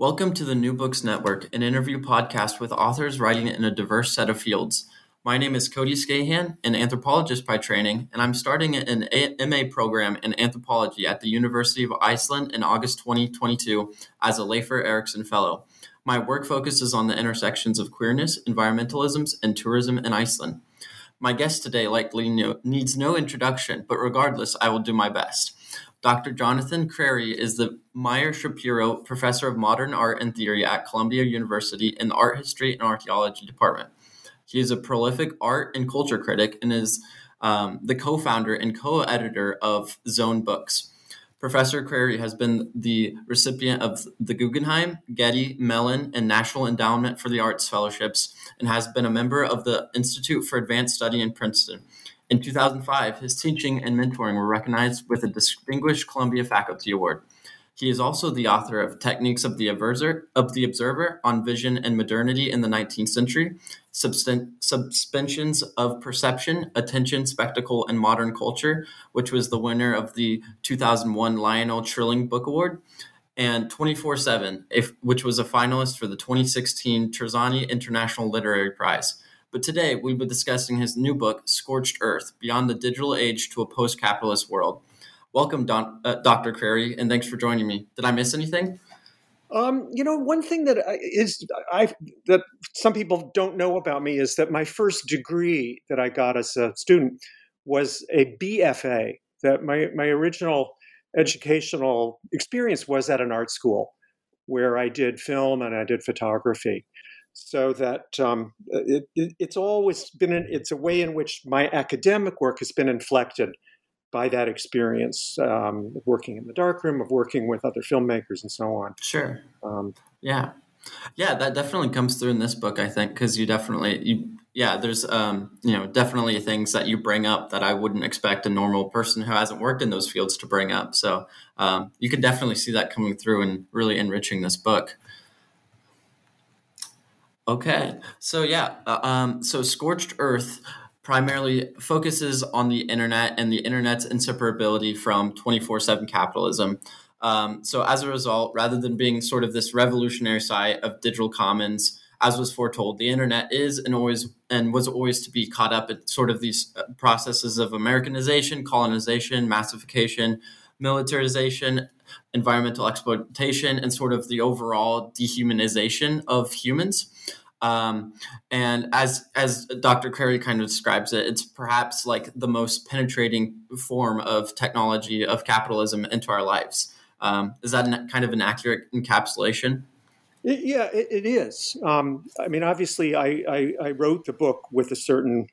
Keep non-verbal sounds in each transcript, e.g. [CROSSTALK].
Welcome to the New Books Network, an interview podcast with authors writing in a diverse set of fields. My name is Cody Scahan, an anthropologist by training, and I'm starting an MA program in anthropology at the University of Iceland in August 2022 as a Leifur Eiriksson Fellow. My work focuses on the intersections of queerness, environmentalisms, and tourism in Iceland. My guest today likely needs no introduction, but regardless, I will do my best. Dr. Jonathan Crary is the Meyer Schapiro Professor of Modern Art and Theory at Columbia University in the Art History and Archaeology Department. He is a prolific art and culture critic and is um, the co founder and co editor of Zone Books. Professor Crary has been the recipient of the Guggenheim, Getty, Mellon, and National Endowment for the Arts Fellowships and has been a member of the Institute for Advanced Study in Princeton. In 2005, his teaching and mentoring were recognized with a Distinguished Columbia Faculty Award. He is also the author of Techniques of the Observer, of the Observer on Vision and Modernity in the 19th Century, Suspensions of Perception, Attention, Spectacle, and Modern Culture, which was the winner of the 2001 Lionel Trilling Book Award, and 24 7, which was a finalist for the 2016 Terzani International Literary Prize. But today we'll be discussing his new book, Scorched Earth Beyond the Digital Age to a Post Capitalist World. Welcome, Don, uh, Dr. Crary, and thanks for joining me. Did I miss anything? Um, you know, one thing that is I that some people don't know about me is that my first degree that I got as a student was a BFA. That my my original educational experience was at an art school where I did film and I did photography so that um, it, it, it's always been an, it's a way in which my academic work has been inflected by that experience um, of working in the darkroom, of working with other filmmakers, and so on. Sure. Um, yeah, yeah, that definitely comes through in this book. I think because you definitely you yeah, there's um, you know definitely things that you bring up that I wouldn't expect a normal person who hasn't worked in those fields to bring up. So um, you can definitely see that coming through and really enriching this book. Okay, so yeah, uh, um, so Scorched Earth primarily focuses on the internet and the internet's inseparability from 24 7 capitalism. Um, so, as a result, rather than being sort of this revolutionary side of digital commons, as was foretold, the internet is and always and was always to be caught up in sort of these uh, processes of Americanization, colonization, massification, militarization, environmental exploitation, and sort of the overall dehumanization of humans. Um, and as as Dr. Crary kind of describes it, it's perhaps like the most penetrating form of technology of capitalism into our lives. Um, is that an, kind of an accurate encapsulation? It, yeah, it, it is. Um, I mean, obviously, I, I, I, wrote the book with a certain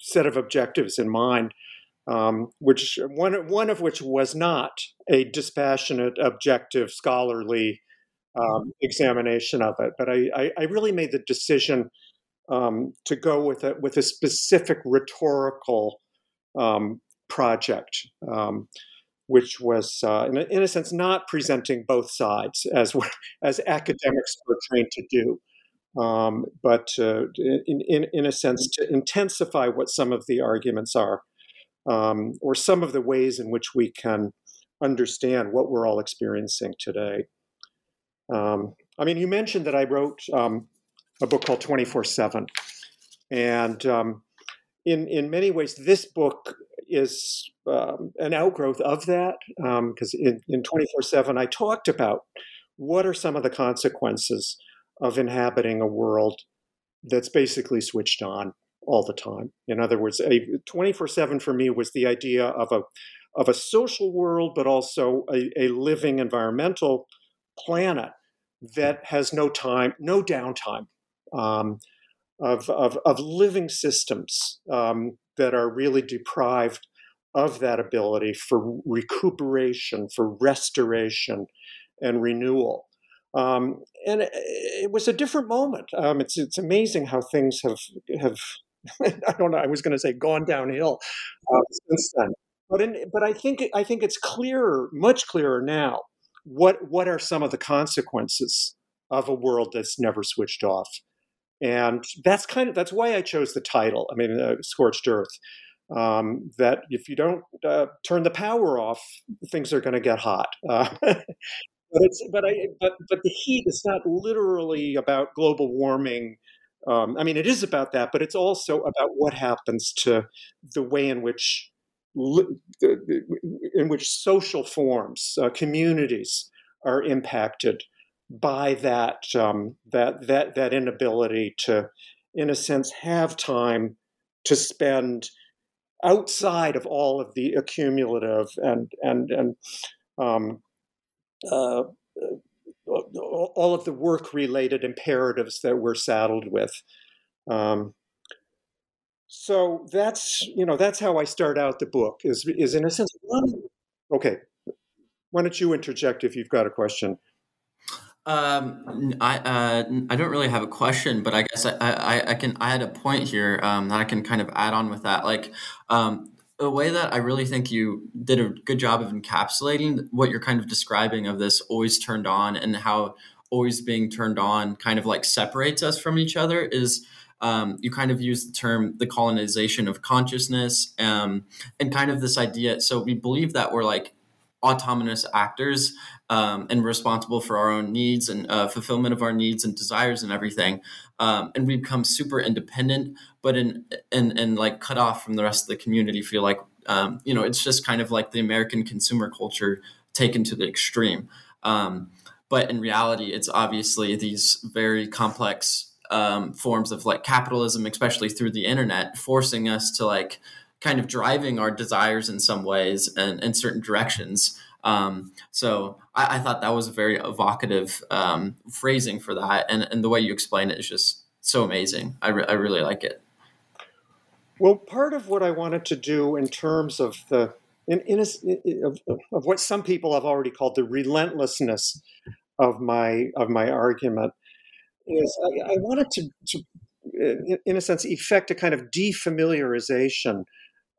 set of objectives in mind, um, which one one of which was not a dispassionate, objective, scholarly um, examination of it. But I, I, I, really made the decision um, to go with a, with a specific rhetorical um, project. Um, which was, uh, in, a, in, a, sense, not presenting both sides as as academics were trained to do, um, but uh, in, in, in a sense to intensify what some of the arguments are, um, or some of the ways in which we can understand what we're all experiencing today. Um, I mean, you mentioned that I wrote um, a book called 24 7. And um, in, in many ways, this book is um, an outgrowth of that because um, in 24 7, I talked about what are some of the consequences of inhabiting a world that's basically switched on all the time. In other words, a 24/7 for me was the idea of a of a social world, but also a, a living environmental planet that has no time, no downtime, um, of, of, of living systems um, that are really deprived of that ability for recuperation, for restoration, and renewal. Um, and it, it, was a different moment. Um, it's it's amazing how things have have [LAUGHS] I don't know. I was going to say gone downhill uh, since then. But in, but I think I think it's clearer, much clearer now. What what are some of the consequences of a world that's never switched off? And that's kind of that's why I chose the title. I mean, uh, scorched earth. Um, that if you don't uh, turn the power off, things are going to get hot. [LAUGHS] Uh, but it's but I but but the heat is not literally about global warming. Um, I mean, it is about that, but it's also about what happens to the way in which in which social forms, uh, communities are impacted by that um, that that that inability to, in a sense, have time to spend outside of all of the accumulative and and and um, uh, all of the work related imperatives that we're saddled with. Um, so that's you know that's how I start out the book is is in a sense okay. Why don't you interject if you've got a question? Um, I uh, I don't really have a question, but I guess I, I, I can I had a point here um, that I can kind of add on with that. Like um, a way that I really think you did a good job of encapsulating what you're kind of describing of this always turned on and how always being turned on kind of like separates us from each other is um, you kind of use the term the colonization of consciousness um, and kind of this idea. So we believe that we're like autonomous actors um, and responsible for our own needs and uh, fulfillment of our needs and desires and everything. Um, and we become super independent, but in and and like cut off from the rest of the community. Feel like um, you know it's just kind of like the American consumer culture taken to the extreme. Um, but in reality, it's obviously these very complex um, forms of like capitalism, especially through the internet, forcing us to like kind of driving our desires in some ways and in certain directions. Um, so I, I, thought that was a very evocative um, phrasing for that, and, and the way you explain it is just so amazing. I, re- I really like it. Well, part of what I wanted to do in terms of the in, in a, of, of what some people have already called the relentlessness of my of my argument is I, I wanted to, to, in a sense, effect a kind of defamiliarization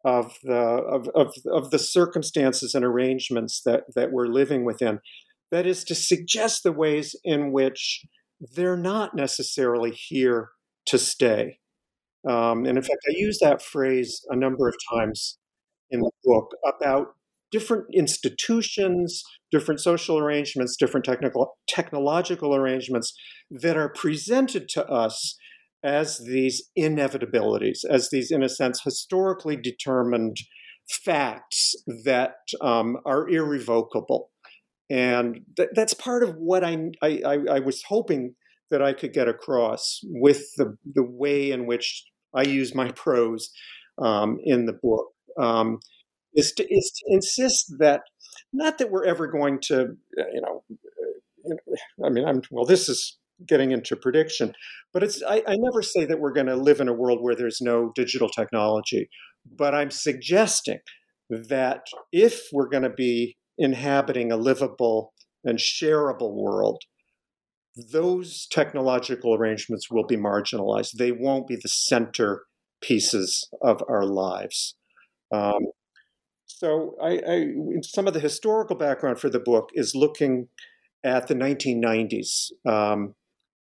of the of, of, of the circumstances and arrangements that that we're living within. That is to suggest the ways in which they're not necessarily here to stay. Um, and in fact, I use that phrase a number of times in the book about different institutions, different social arrangements, different technical technological arrangements that are presented to us as these inevitabilities, as these, in a sense, historically determined facts that um, are irrevocable. And th- that's part of what I, I, I was hoping that I could get across with the, the way in which I use my prose um, in the book. Um, is to, is to insist that not that we're ever going to, uh, you know, uh, I mean, I'm well. This is getting into prediction, but it's I, I never say that we're going to live in a world where there's no digital technology, but I'm suggesting that if we're going to be inhabiting a livable and shareable world, those technological arrangements will be marginalized. They won't be the center pieces of our lives. Um, so I, I, some of the historical background for the book is looking at the 1990s um,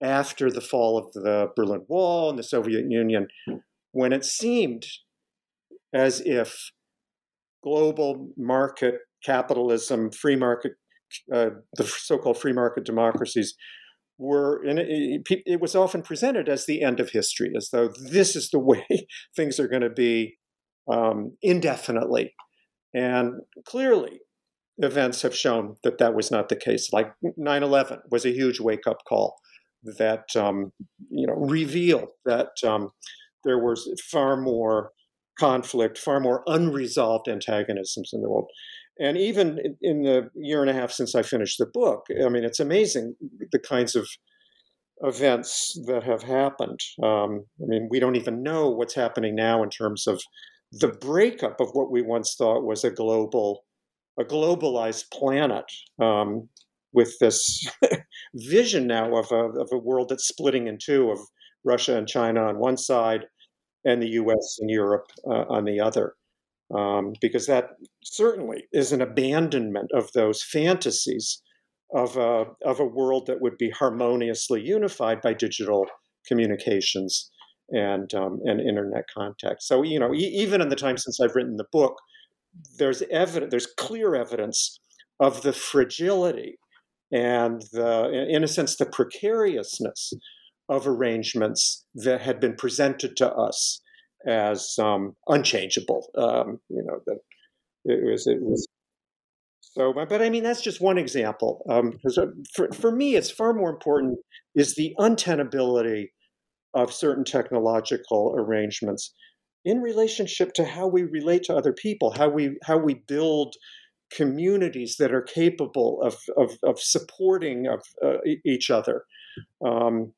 after the fall of the Berlin Wall and the Soviet Union, when it seemed as if global market capitalism, free market, uh, the so-called free market democracies were, and it, it, was often presented as the end of history, as though this is the [LAUGHS] way things are going to be um, indefinitely. And clearly, events have shown that that was not the case. Like 9/11 was a huge wake-up call that um, you know revealed that um, there was far more conflict, far more unresolved antagonisms in the world. And even in the year and a half since I finished the book, I mean, it's amazing the kinds of events that have happened. Um, I mean, we don't even know what's happening now in terms of the breakup of what we once thought was a global, a globalized planet, um, with this [LAUGHS] vision now of a, of a world that's splitting in two of Russia and China on one side, and the U.S. and Europe uh, on the other. Um, because that certainly is an abandonment of those fantasies of a, of a world that would be harmoniously unified by digital communications and um, and internet contact. So you know, e- even in the time since I've written the book, there's evidence, there's clear evidence of the fragility and the, in a sense, the precariousness of arrangements that had been presented to us as um, unchangeable. Um, you know that it was it was. So, but I mean, that's just one example. Because um, for, for me, it's far more important is the untenability of certain technological arrangements in relationship to how we relate to other people, how we how we build communities that are capable of of, of supporting of uh, each other. Um,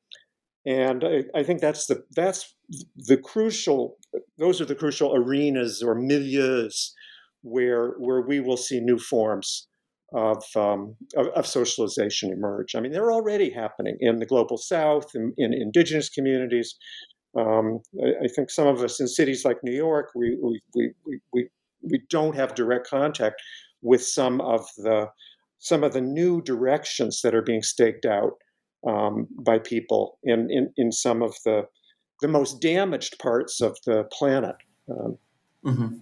and I, I, think that's the that's the crucial. Those are the crucial arenas or milieus where where we will see new forms of, um, of, of, socialization emerge. I mean, they're already happening in the global south, in, in indigenous communities. Um, I, I, think some of us in cities like New York, we, we, we, we, we don't have direct contact with some of the some of the new directions that are being staked out um, by people in, in, in some of the the most damaged parts of the planet. Um, mm-hmm.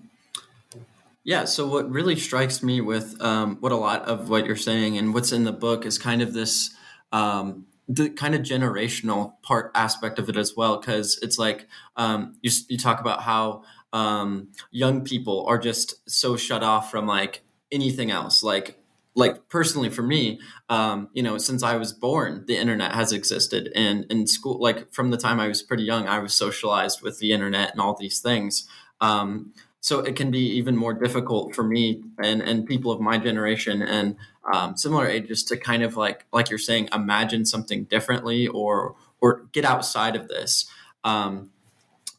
Yeah. So what really strikes me with um, what a lot of what you're saying and what's in the book is kind of this um, the kind of generational part aspect of it as well, because it's like um, you you talk about how um, young people are just so shut off from like anything else, like like personally for me um, you know since i was born the internet has existed. And in school like from the time i was pretty young i was socialized with the internet and all these things. Um, so it can be even more difficult for me and, and people of my generation and um, similar ages to kind of like like you're saying imagine something differently or or get outside of this. Um,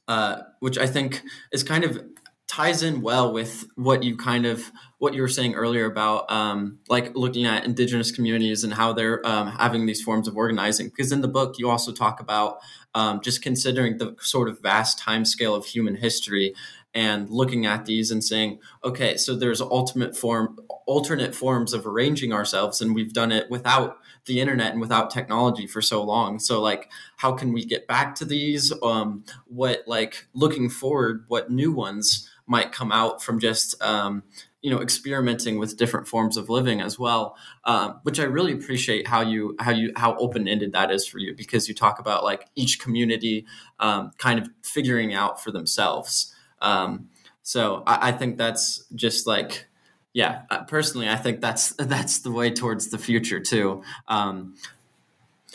uh, which i think is kind of ties in well with what you kind of what you were saying earlier about um, like looking at indigenous communities and how they're um, having these forms of organizing because in the book you also talk about um, just considering the sort of vast time scale of human history and looking at these and saying, okay, so there's ultimate form, alternate forms of arranging ourselves, and we've done it without the internet and without technology for so long. So, like, how can we get back to these? Um, what, like, looking forward, what new ones might come out from just um, you know experimenting with different forms of living as well um, which i really appreciate how you how you how open-ended that is for you because you talk about like each community um, kind of figuring out for themselves um, so I, I, think that's just like, yeah, uh, personally, I think that's [LAUGHS] that's the way towards the future too. Um,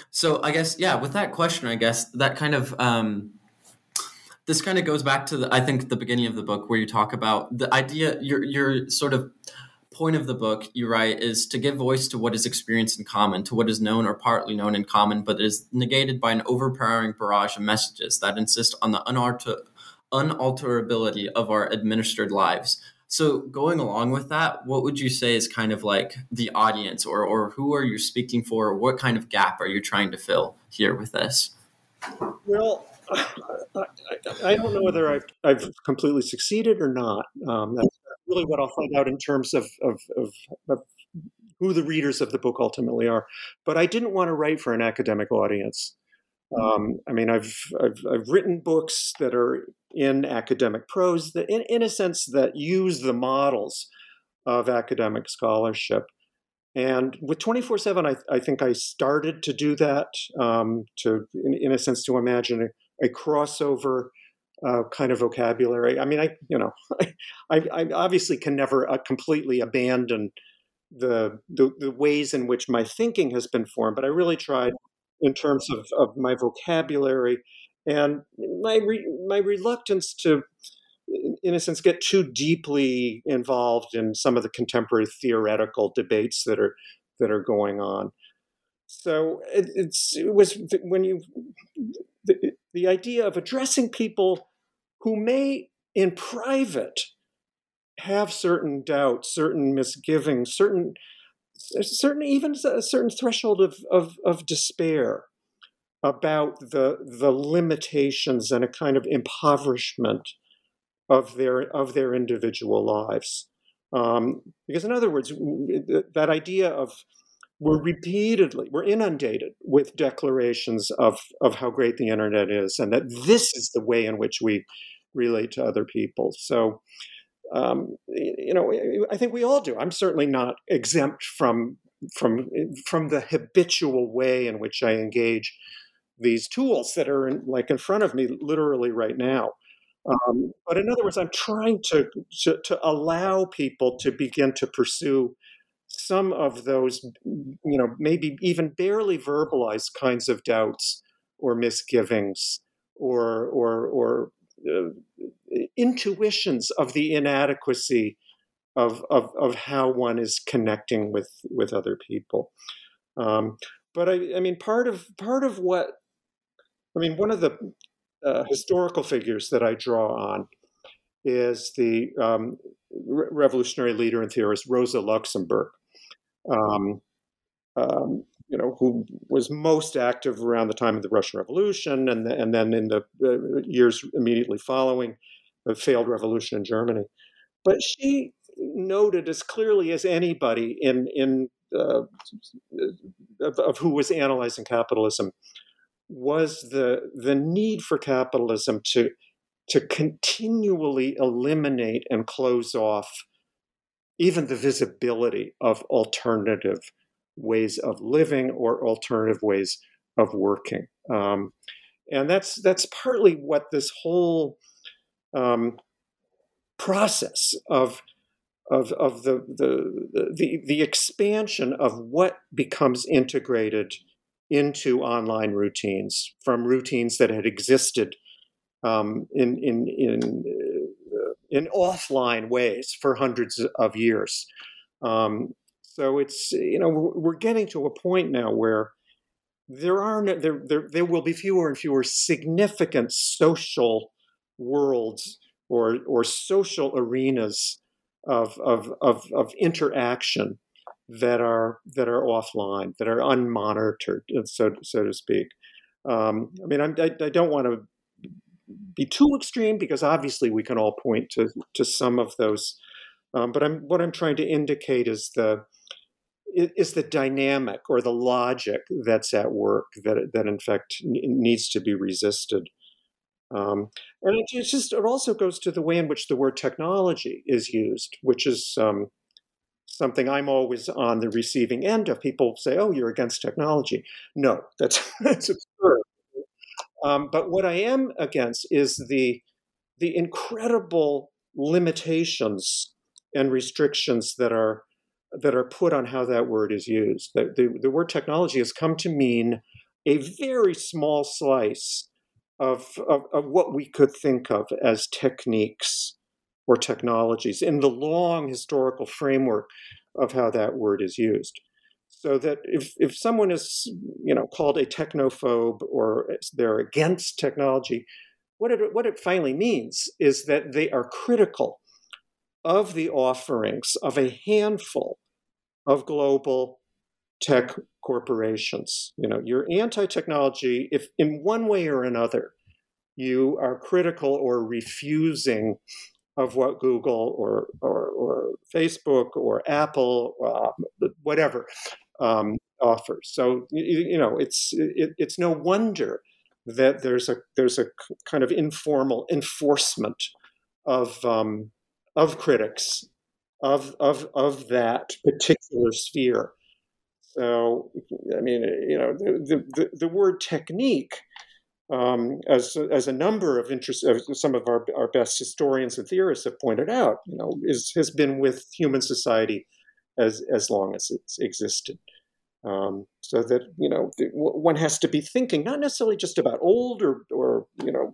so I guess yeah, with that question, I guess that kind of um, this kind of goes back to the I think the beginning of the book where you talk about the idea your your sort of point of the book you write is to give voice to what is experienced in common to what is known or partly known in common but is negated by an overpowering barrage of messages that insist on the unalter- unalterability of our administered lives. So, going along with that, what would you say is kind of like the audience, or or who are you speaking for? Or what kind of gap are you trying to fill here with this? Well, I, I don't know whether I've, I've completely succeeded or not. Um, that's really what I'll find out in terms of, of, of, of who the readers of the book ultimately are. But I didn't want to write for an academic audience. Um, I mean, I've, I've, I've written books that are in academic prose, that in, in a sense that use the models of academic scholarship. And with 24 7, I, I think I started to do that, um, to, in, in, a sense, to imagine a, crossover uh, kind of vocabulary. I mean, I, you know, [LAUGHS] I, I obviously can never uh, completely abandon the, the, the ways in which my thinking has been formed, but I really tried in terms of, of my vocabulary and my re, my reluctance to in a sense get too deeply involved in some of the contemporary theoretical debates that are that are going on so it, it's it was when you the, idea of addressing people who may in private have certain doubts certain misgivings certain certain even a certain threshold of, of, of despair about the the limitations and a kind of impoverishment of their of their individual lives. Um, because in other words, that idea of we're repeatedly we're inundated with declarations of of how great the internet is and that this is the way in which we relate to other people. So um, you know, I think we all do. I'm certainly not exempt from from from the habitual way in which I engage these tools that are in, like in front of me, literally right now. Um, but in other words, I'm trying to, to, to allow people to begin to pursue some of those, you know, maybe even barely verbalized kinds of doubts or misgivings or or or uh, intuitions of the inadequacy of, of, of how one is connecting with, with other people. Um, but I, I mean, part of part of what I mean, one of the uh, historical figures that I draw on is the um, re- revolutionary leader and theorist Rosa Luxemburg. Um, um, you know, who was most active around the time of the Russian Revolution, and and then in the uh, years immediately following the failed revolution in Germany. But she noted as clearly as anybody in in uh, of, of, who was analyzing capitalism was the the need for capitalism to to continually eliminate and close off even the visibility of alternative ways of living or alternative ways of working. Um, and that's that's partly what this whole um, process of of, of the, the, the, the expansion of what becomes integrated into online routines from routines that had existed um, in, in, in, in offline ways for hundreds of years. Um, so it's you know we're getting to a point now where there are no, there, there there will be fewer and fewer significant social worlds or or social arenas of of of, of interaction that are that are offline that are unmonitored so so to speak. Um, I mean I'm, I, I don't want to be too extreme because obviously we can all point to to some of those. Um, but I'm what I'm trying to indicate is the is the dynamic or the logic that's at work that that in fact needs to be resisted. Um, and it, just it also goes to the way in which the word technology is used, which is um, something I'm always on the receiving end of. People say, "Oh, you're against technology." No, that's [LAUGHS] that's. Um, but what I am against is the the incredible limitations and restrictions that are that are put on how that word is used. The, the, the word technology has come to mean a very small slice of, of, of, what we could think of as techniques or technologies in the long historical framework of how that word is used. So that if, if someone is you know called a technophobe or they're against technology, what it, what it finally means is that they are critical of the offerings of a handful of global tech corporations. You know, you're anti-technology if in one way or another you are critical or refusing of what Google or or, or Facebook or Apple, uh, whatever, um, offers. So you, you know, it's it, it's no wonder that there's a there's a kind of informal enforcement of um, of critics of of of that particular sphere. So I mean, you know, the the, the word technique. Um, as as a number of interest, uh, some of our, our best historians and theorists have pointed out, you know, is has been with human society as as long as it's existed. Um, so that you know one has to be thinking not necessarily just about old or or you know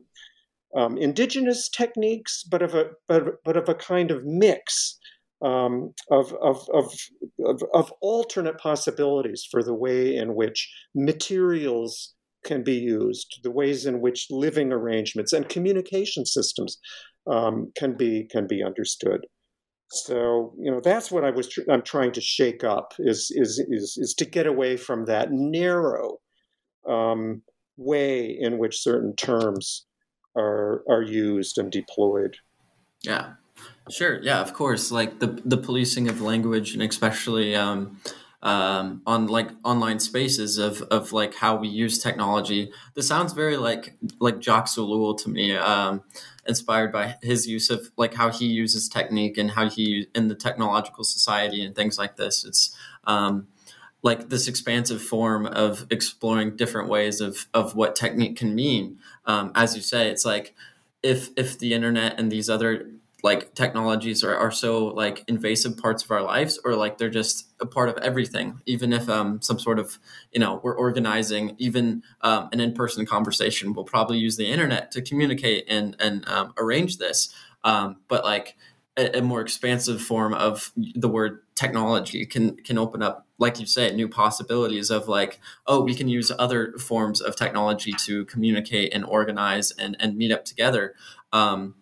um, indigenous techniques, but of a but, but of a kind of mix um, of, of, of, of, of alternate possibilities for the way in which materials can be used, the ways in which living arrangements and communication systems um, can be can be understood. So you know that's what I was tr- I'm trying to shake up is is is is to get away from that narrow um, way in which certain terms are are used and deployed. Yeah, sure. Yeah, of course. Like the the policing of language and especially um, um, on like online spaces of of like how we use technology. This sounds very like like Jacques Ellul to me. Um, inspired by his use of like how he uses technique and how he in the technological society and things like this. It's um, like this expansive form of exploring different ways of of what technique can mean. Um, as you say, it's like if if the internet and these other like technologies are, are so like invasive parts of our lives or like they're just a part of everything. Even if um, some sort of you know we're organizing even um, an in-person conversation we'll probably use the internet to communicate and and um, arrange this. Um, but like a, a, more expansive form of the word technology can can open up like you say new possibilities of like oh we can use other forms of technology to communicate and organize and and meet up together. Um,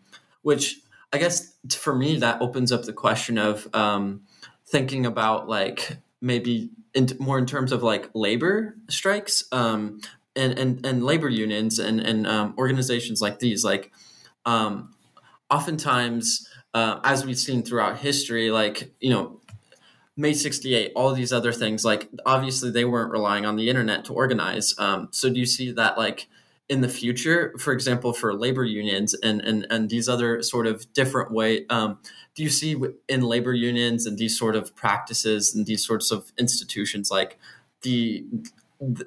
which I guess for me that opens up the question of um, thinking about like maybe in, more in terms of like labor strikes um, and, and and labor unions and and um, organizations like these. Like um, oftentimes, uh, as we've seen throughout history, like you know. May 68, all these other things, like obviously they weren't relying on the internet to organize. Um, so do you see that like in the future, for example, for labor unions and and, and these other sort of different way, um, do you see in labor unions and these sort of practices and these sorts of institutions like the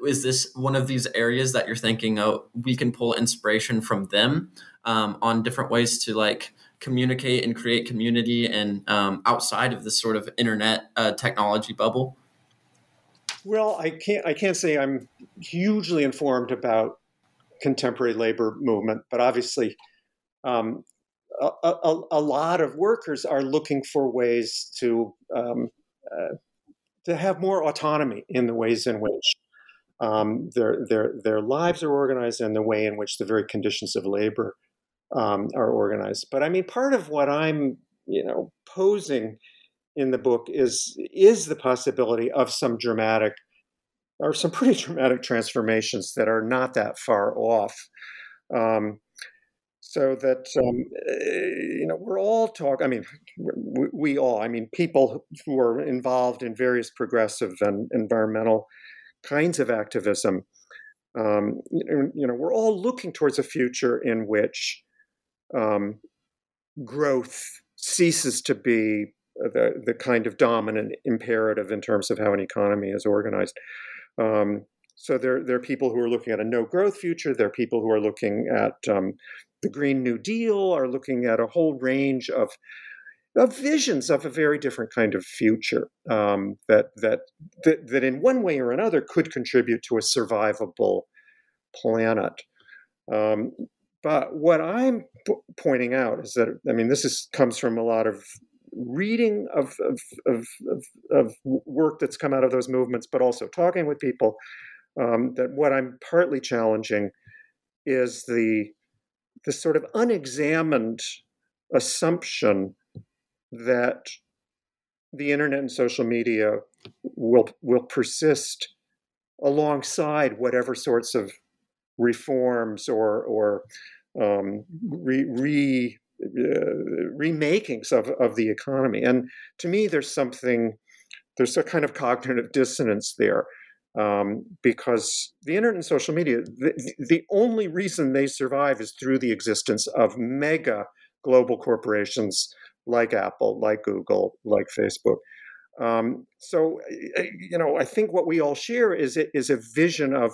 is this one of these areas that you're thinking oh we can pull inspiration from them um, on different ways to like communicate and create community and um, outside of this sort of internet uh, technology bubble? Well i can't i can't say i'm hugely informed about contemporary labor movement, but obviously, um, a, a, a, lot of workers are looking for ways to um, uh, to have more autonomy in the ways in which um, their their their lives are organized and the way in which the very conditions of labor um, are organized. But I mean, part of what I'm you know posing in the book is is the possibility of some dramatic are some pretty [LAUGHS] dramatic transformations that are not that far off. Um, so that um, eh, you know we're all talking. I mean, we, we, all. I mean, people who are involved in various progressive and environmental kinds of activism. Um, you, know, we're all looking towards a future in which um, growth ceases to be the the kind of dominant imperative in terms of how an economy is organized. Um, so there, there are people who are looking at a no growth future. There are people who are looking at um, the Green New Deal, are looking at a whole range of, of visions of a very different kind of future um, that, that, that, that, in one way or another, could contribute to a survivable planet. Um, but what I'm p- pointing out is that, I mean, this is, comes from a lot of reading of, of, of, of, work that's come out of those movements, but also talking with people, um, that what I'm partly challenging is the, the sort of unexamined assumption that the internet and social media will will persist alongside whatever sorts of reforms or or um, re, re uh, remakings of, of the economy. And to me, there's something, there's a kind of cognitive dissonance there. Um, because the internet and social media, the, the only reason they survive is through the existence of mega global corporations like Apple, like Google, like Facebook. Um, so, you know, I think what we all share is is a vision of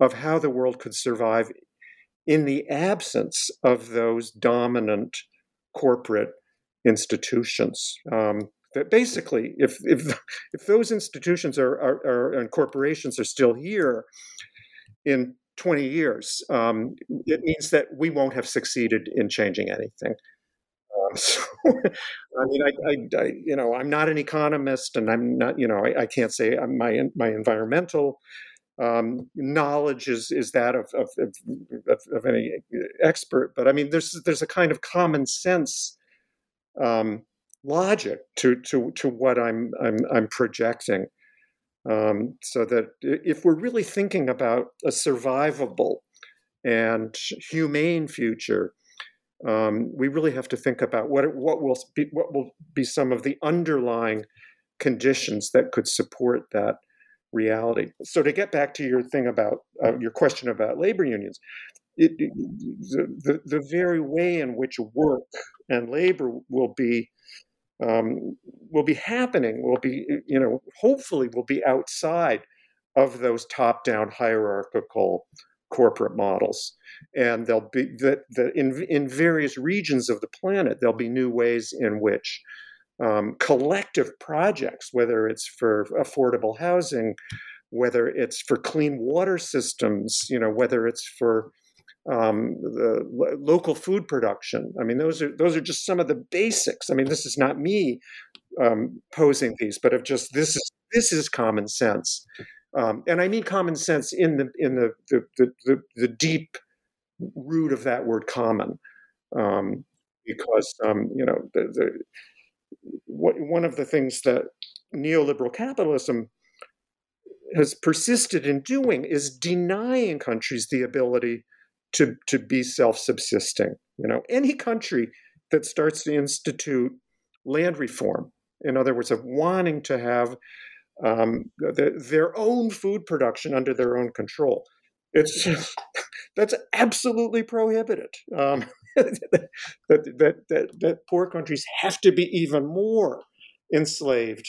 of how the world could survive in the absence of those dominant corporate institutions. Um, that basically, if if [LAUGHS] if those institutions are, are, are, and corporations are still here in 20 years, um, it means that we won't have succeeded in changing anything. Um, [LAUGHS] so, I mean, I, I, I, you know, I'm not an economist, and I'm not, you know, I, I can't say my my environmental um, knowledge is is that of of, of of, any expert, but I mean, there's there's a kind of common sense um, logic to to to what I'm I'm I'm projecting. Um, so that if we're really thinking about a survivable and humane future, um, we really have to think about what what will be what will be some of the underlying conditions that could support that reality. So to get back to your thing about uh, your question about labor unions, it, the, the very way in which work and labor will be um, will be happening will be you know hopefully will be outside of those top down hierarchical corporate models and there'll be that in in various regions of the planet there'll be new ways in which um, collective projects, whether it's for affordable housing, whether it's for clean water systems, you know, whether it's for um, the lo- local food production. I mean, those are those are just some of the basics. I mean, this is not me um, posing these, but of just this is this is common sense, um, and I mean common sense in the in the the the, the, the deep root of that word common, um, because um, you know the, the what, one of the things that neoliberal capitalism has persisted in doing is denying countries the ability to, to be self-subsisting. You know, any country that starts to institute land reform, in other words, of wanting to have um, the, their own food production under their own control, it's [LAUGHS] that's absolutely prohibited. Um, that, that, that, that poor countries have to be even more enslaved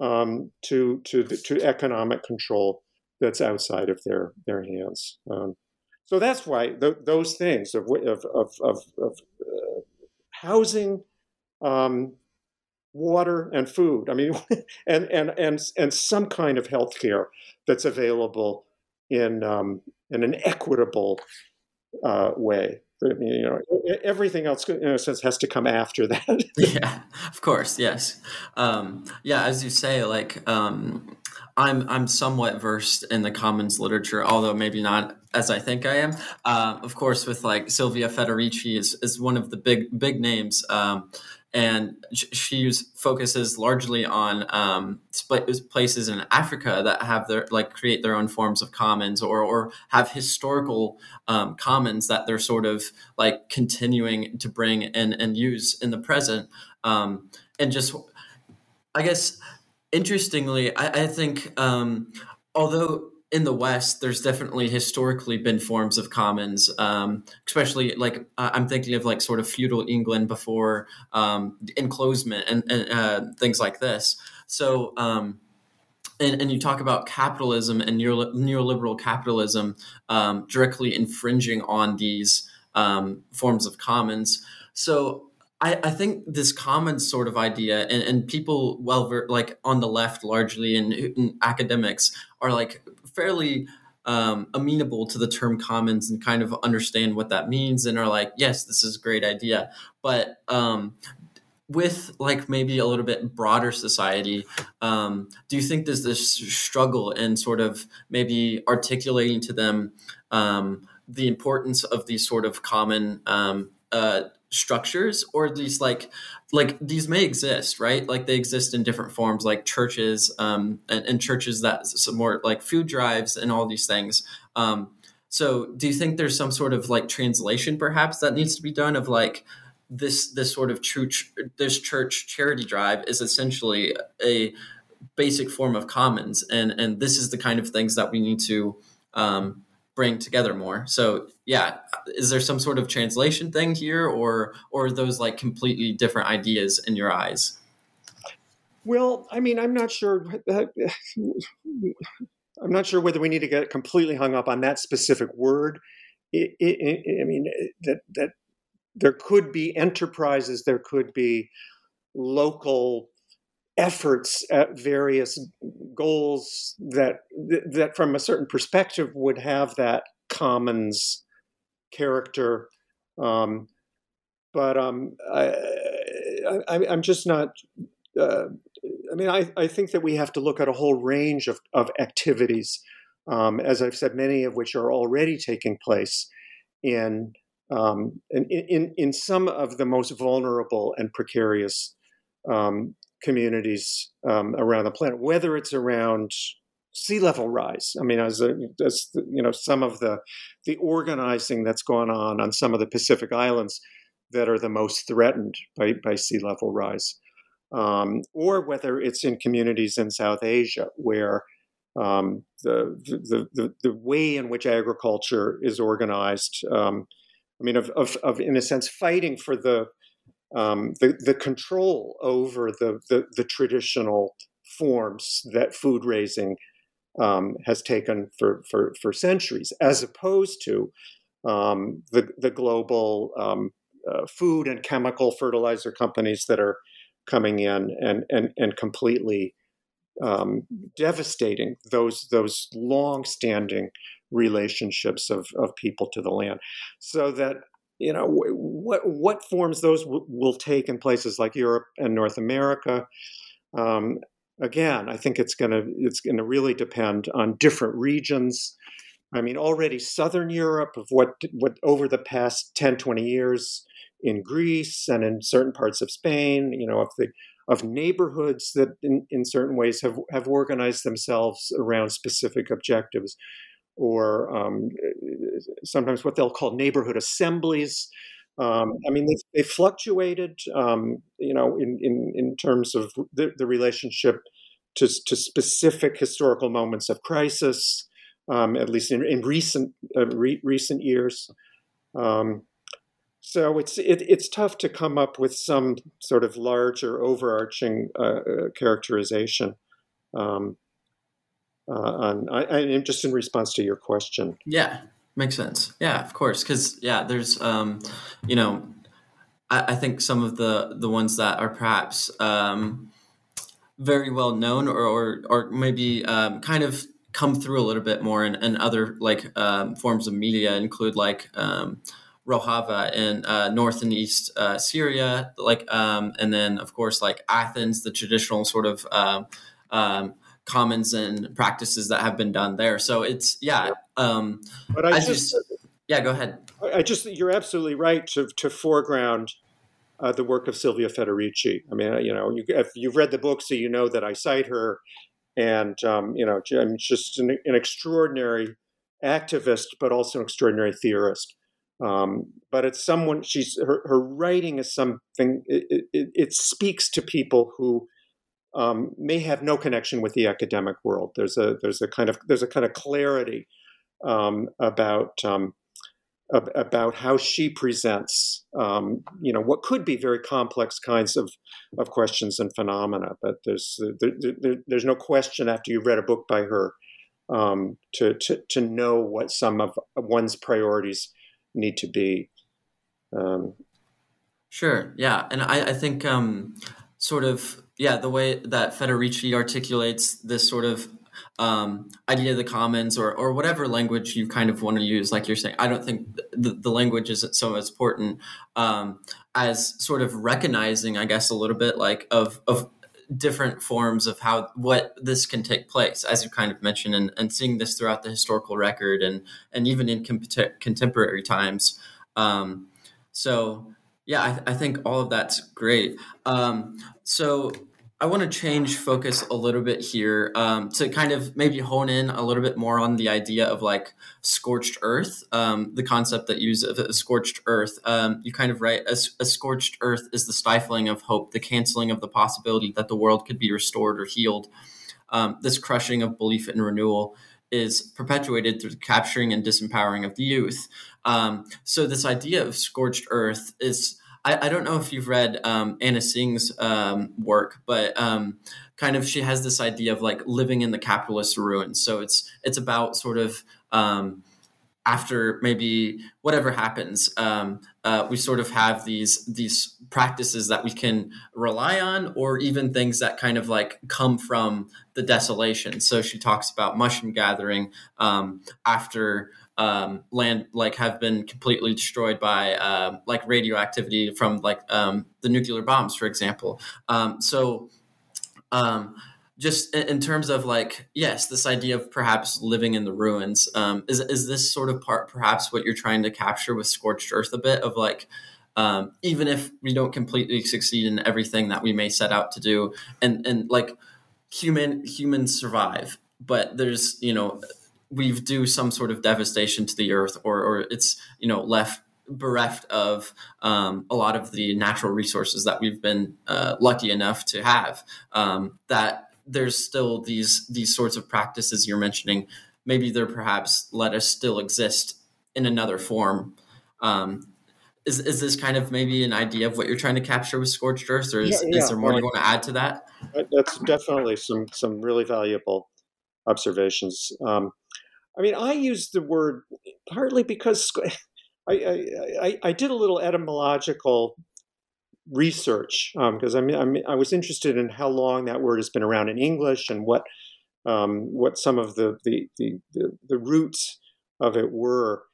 um, to, to, to economic control that's outside of their, their hands. Um, so that's why th- those things of, of, of, of, of uh, housing, um, water, and food, I mean, [LAUGHS] and, and, and, and some kind of health care that's available in, um, in an equitable uh, way. You know, everything else, in a sense, has to come after that. [LAUGHS] [LAUGHS] yeah, of course, yes, um, yeah. As you say, like um, I'm, I'm somewhat versed in the commons literature, although maybe not as I think I am. Uh, of course, with like Silvia Federici is, is one of the big, big names. Um, and she focuses largely on um, places in Africa that have their like create their own forms of commons or or have historical um, commons that they're sort of like continuing to bring and and use in the present. Um, and just I guess interestingly I, I think um, although in the West, there's definitely historically been forms of commons, um, especially like uh, I'm thinking of like sort of feudal England before um, enclosement and, and uh, things like this. So, um, and, and, you talk about capitalism and neoliberal capitalism um, directly infringing on these um, forms of commons. So, I, I, think this common sort of idea and, and people well like on the left largely and, and academics are like fairly um, amenable to the term commons and kind of understand what that means and are like, yes, this is a great idea. But um, with like maybe a little bit broader society, um, do you think there's this struggle in sort of maybe articulating to them um, the importance of these sort of common um, uh, structures or at least like like these may exist right? Like they exist in different forms like churches um and, and churches that some more like food drives and all these things. Um so do you think there's some sort of like translation perhaps that needs to be done of like this this sort of church this church charity drive is essentially a basic form of commons, and and this is the kind of things that we need to um, bring together more. So yeah, is there some sort of translation thing here, or or those like completely different ideas in your eyes? Well, I mean, I'm not sure. [LAUGHS] I'm not sure whether we need to get completely hung up on that specific word. It, it, I mean, that that there could be enterprises, there could be local efforts at various goals that that from a certain perspective would have that commons character um, but um, I, am just not uh, i mean I, I think that we have to look at a whole range of, of activities um, as i've said many of which are already taking place in, um, in, in, in some of the most vulnerable and precarious um, communities um, around the planet, whether it's around sea level rise. I mean, as, a, as you know, some of the the organizing that's gone on on some of the Pacific islands that are the most threatened by, by sea level rise, um, or whether it's in communities in South Asia where um, the, the, the, the way in which agriculture is organized. Um, I mean, of, of, of, in a sense, fighting for the um, the, the control over the, the, the, traditional forms that food raising um, has taken for, for, for centuries, as opposed to um, the, the global um, uh, food and chemical fertilizer companies that are coming in and, and, and completely um, devastating those, those long-standing relationships of, of people to the land. So that you know what what forms those w- will take in places like Europe and North America. Um, again, I think it's going to it's going to really depend on different regions. I mean, already Southern Europe of what what over the past 10, 20 years in Greece and in certain parts of Spain, you know, of the of neighborhoods that in, in certain ways have, have organized themselves around specific objectives or um, sometimes what they'll call neighborhood assemblies. Um, I mean, they, they fluctuated, um, you know, in, in, in terms of the, the relationship to, to specific historical moments of crisis, um, at least in, in recent uh, re- recent years. Um, so it's it, it's tough to come up with some sort of larger overarching uh, uh characterization. Um, uh, on, I, am just in response to your question. Yeah, makes sense. Yeah, of course, because yeah, there's um, you know, I, I, think some of the the ones that are perhaps um, very well known or or, or maybe um, kind of come through a little bit more in, in other like um, forms of media include like um, Rojava in uh, north and east uh, Syria, like, um, and then of course like Athens, the traditional sort of um, um, commons and practices that have been done there. So it's yeah. Um, but I, just, just, yeah, go ahead. I just you're absolutely right to to foreground uh, the work of Silvia Federici. I mean, you know, you, if you've read the book, so you know that I cite her, and um, you know, I'm just an, an, extraordinary activist, but also an extraordinary theorist. Um, but it's someone she's her, her writing is something it, it, it speaks to people who um, may have no connection with the academic world. There's a there's a kind of there's a kind of clarity um, about um, ab- about how she presents um, you know what could be very complex kinds of of questions and phenomena. But there's there, there, there's no question after you've read a book by her um, to, to to know what some of one's priorities need to be. Um, sure. Yeah, and I, I think sort of yeah the way that Federici articulates this sort of um, idea of the commons or or whatever language you kind of want to use like you're saying i don't think the, the language isn't so important um, as sort of recognizing i guess a little bit like of of different forms of how what this can take place as you kind of mentioned and, and seeing this throughout the historical record and and even in contemporary times. Um, so yeah, I, I, think all of that's great. Um, so I want to change focus a little bit here um, to kind of maybe hone in a little bit more on the idea of like scorched earth, um, the concept that you use of a scorched earth. Um, you kind of write a, a, scorched earth is the stifling of hope, the canceling of the possibility that the world could be restored or healed. Um, this crushing of belief in renewal is perpetuated through the capturing and disempowering of the youth. Um, so this idea of scorched earth is I, I don't know if you've read um, Anna Tsing's um, work, but um, kind of she has this idea of like living in the capitalist ruins. So it's it's about sort of um, after maybe whatever happens, um, uh, we sort of have these these practices that we can rely on, or even things that kind of like come from the desolation. So she talks about mushroom gathering um, after um, land like have been completely destroyed by uh, like radioactivity from like um, the nuclear bombs, for example. Um, so um, just in terms of like yes this idea of perhaps living in the ruins um, is, is this sort of part perhaps what you're trying to capture with scorched earth a bit of like even if we don't completely succeed in everything that we may set out to do and and like human humans survive but there's you know we do some sort of devastation to the earth or, or it's you know left bereft of um, a lot of the natural resources that we've been uh, lucky enough to have. Um, that there's still these these sorts of practices you're mentioning. Maybe they're perhaps let us still exist in another form. Um, is, is this kind of maybe an idea of what you're trying to capture with scorched earth or is, yeah, yeah. is there more you want to add to that that's definitely some some really valuable observations. Um, I mean, I use the word partly because I, I, I did a little etymological research because um, I mean, i was interested in how long that word has been around in English and what um, what some of the, the the, the the roots of it were,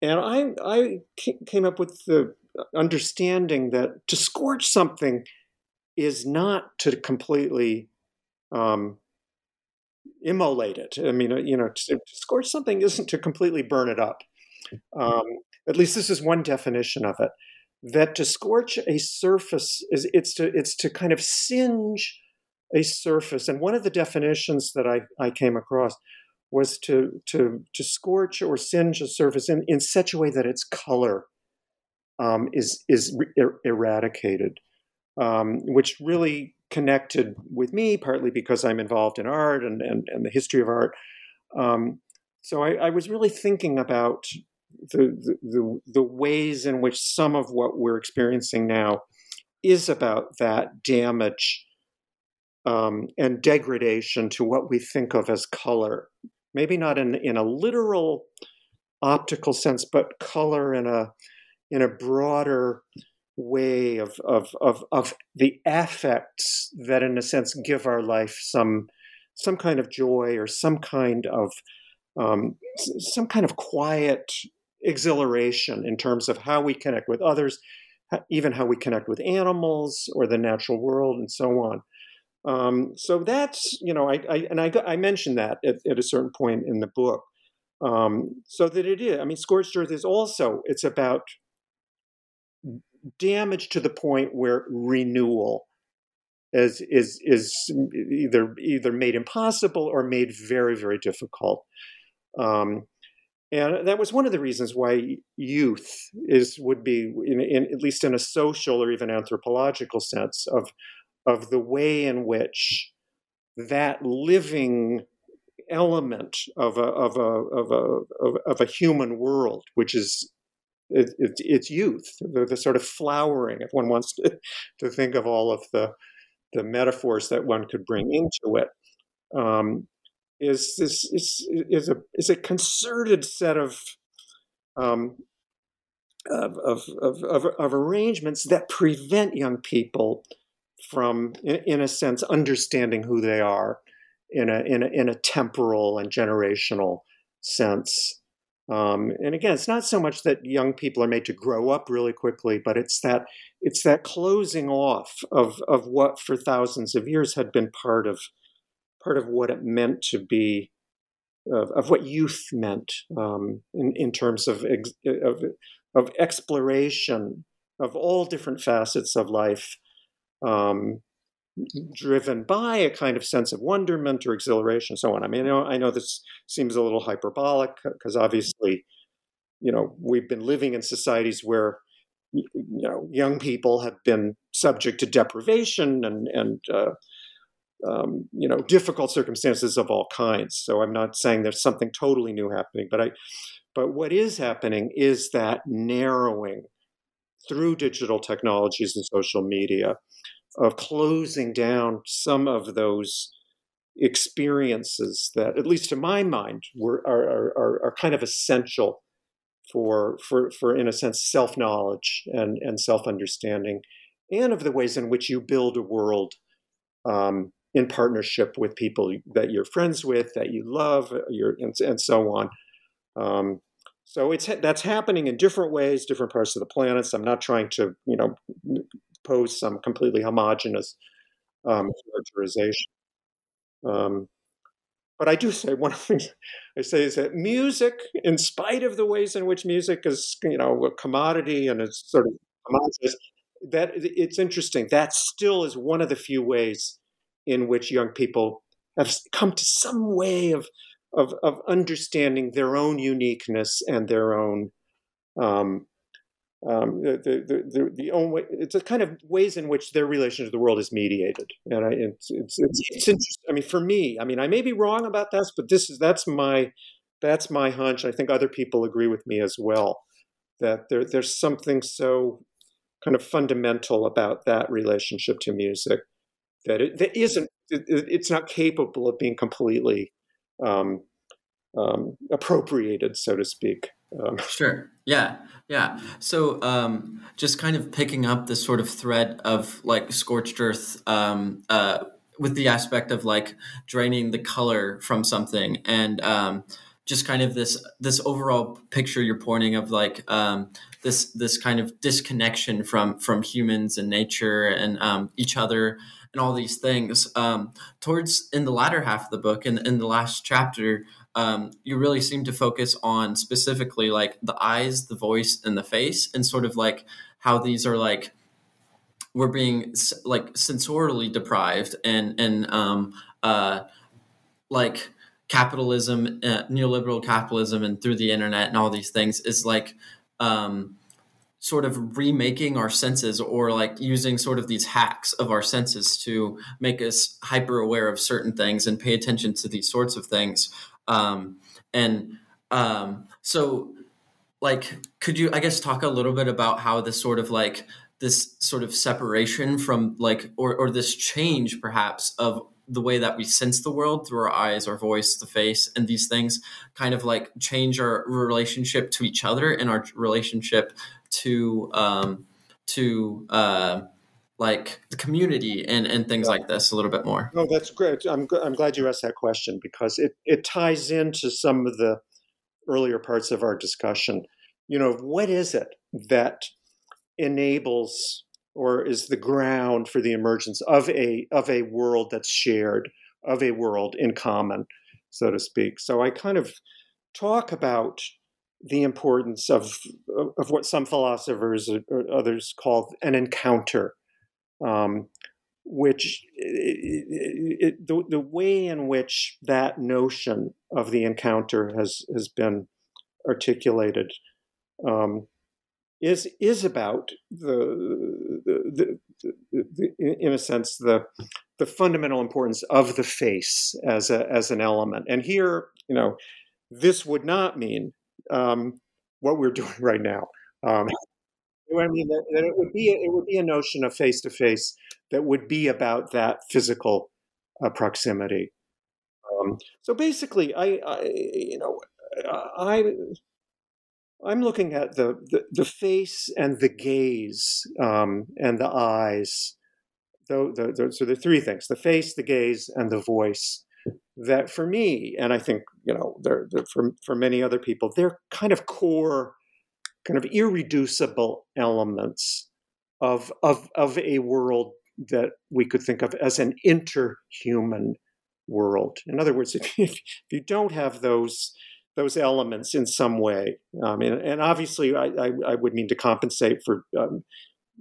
and I I came up with the understanding that to scorch something is not to completely um, immolate it. I mean, uh, you know, to, to scorch something isn't to completely burn it up. Um, at least this is one definition of it. That to scorch a surface is it's to it's to kind of singe a surface. And one of the definitions that I, I came across was to to to scorch or singe a surface in, in such a way that its color um, is is er- eradicated, um, which really connected with me, partly because I'm involved in art and, and, and the history of art. Um, so I, I, was really thinking about the, the, the ways in which some of what we're experiencing now is about that damage um, and degradation to what we think of as color. Maybe not in, in a literal optical sense, but color in a in a broader way of, of, of, of the affects that, in a sense, give our life some, some kind of joy or some kind of, um, some kind of quiet exhilaration in terms of how we connect with others, even how we connect with animals or the natural world, and so on. Um, so that's you know, I, I and I, I mentioned that at, at, a certain point in the book. Um, so that it is. I mean, scorched earth is also it's about damage to the point where renewal is is is either either made impossible or made very very difficult. Um, and that was one of the reasons why youth is would be in, in, at least in a social or even anthropological sense of of the way in which that living element of a of a of a of, of a human world, which is it, it, it's youth, the, the, sort of flowering, if one wants to, to think of all of the, the metaphors that one could bring into it, um, is is, is a is a concerted set of, um, of, of, of, of arrangements that prevent young people from, in, in, a sense, understanding who they are in a, in a, in a temporal and generational sense. Um, and again, it's not so much that young people are made to grow up really quickly, but it's that it's that closing off of of what for thousands of years had been part of part of what it meant to be of, of what youth meant um, in in terms of, ex, of of exploration of all different facets of life, um, driven by a kind of sense of wonderment or exhilaration and so on. I mean, I know, I know this seems a little hyperbolic because obviously, you know, we've been living in societies where you know young people have been subject to deprivation and and uh, um, you know difficult circumstances of all kinds. So I'm not saying there's something totally new happening, but I but what is happening is that narrowing through digital technologies and social media of closing down some of those experiences that, at least to my mind, were are, are, are kind of essential for for for in a sense self knowledge and and self understanding, and of the ways in which you build a world um, in partnership with people that you're friends with, that you love, you're, and, and so on. Um, so it's that's happening in different ways, different parts of the planets. I'm not trying to, you know, some completely homogenous um, characterization. Um, but I do say one of the things I say is that music, in spite of the ways in which music is, you know, a commodity and it's sort of homogenous, that it's interesting. That still is one of the few ways in which young people have come to some way of of, of understanding their own uniqueness and their own um, um, the, the, the, the only it's a kind of ways in which their relation to the world is mediated. And I, it's, it's, it's, it's interesting. I mean for me i mean i may be wrong about this but this is that's my that's my hunch. I think other people agree with me as well that there, there's something so kind of fundamental about that relationship to music that it that isn't it, it's not capable of being completely um, um, appropriated so to speak um, [LAUGHS] sure. Yeah. Yeah. So um, just kind of picking up this sort of thread of like scorched earth um, uh, with the aspect of like draining the color from something and um, just kind of this this overall picture you're pointing of like um, this this kind of disconnection from from humans and nature and um, each other and all these things towards in the latter half of the book and in the last chapter um, you really seem to focus on specifically like the eyes, the voice, and the face, and sort of like how these are like we're being like sensorially deprived and and um, uh, like capitalism, uh, neoliberal capitalism, and through the internet and all these things is like um, sort of remaking our senses or like using sort of these hacks of our senses to make us hyper aware of certain things and pay attention to these sorts of things um, and um, so, like, could you, I guess, talk a little bit about how this sort of like this sort of separation from like, or, or this change perhaps of the way that we sense the world through our eyes, our voice, the face, and these things kind of like change our relationship to each other and our relationship to um, to uh, like the community and, and things like this a little bit more. No, that's great. I'm, I'm glad you asked that question because it, it ties into some of the earlier parts of our discussion. You know, what is it that enables or is the ground for the emergence of a of a world that's shared, of a world in common, so to speak. So I kind of talk about the importance of of what some philosophers or others call an encounter um, which it, it, the, the way in which that notion of the encounter has has been articulated um, is is about the, the, the, the, in a sense the the fundamental importance of the face as a as an element. And here, you know, this would not mean um, what we're [LAUGHS] doing right now. Um, I mean that, that, it would be it would be a notion of face to face that would be about that physical uh, proximity. Um, so basically, I, I, you know I I'm looking at the the, the face and the gaze um, and the eyes. The, the, so the three things: the face, the gaze, and the voice. That for me, and I think you know, they're, they're for for many other people, they're kind of core kind of irreducible elements of, of, of a world that we could think of as an interhuman world. In other words, [LAUGHS] if you, if you don't have those those elements in some way, um, and, and, obviously I, I, I, would mean to compensate for um,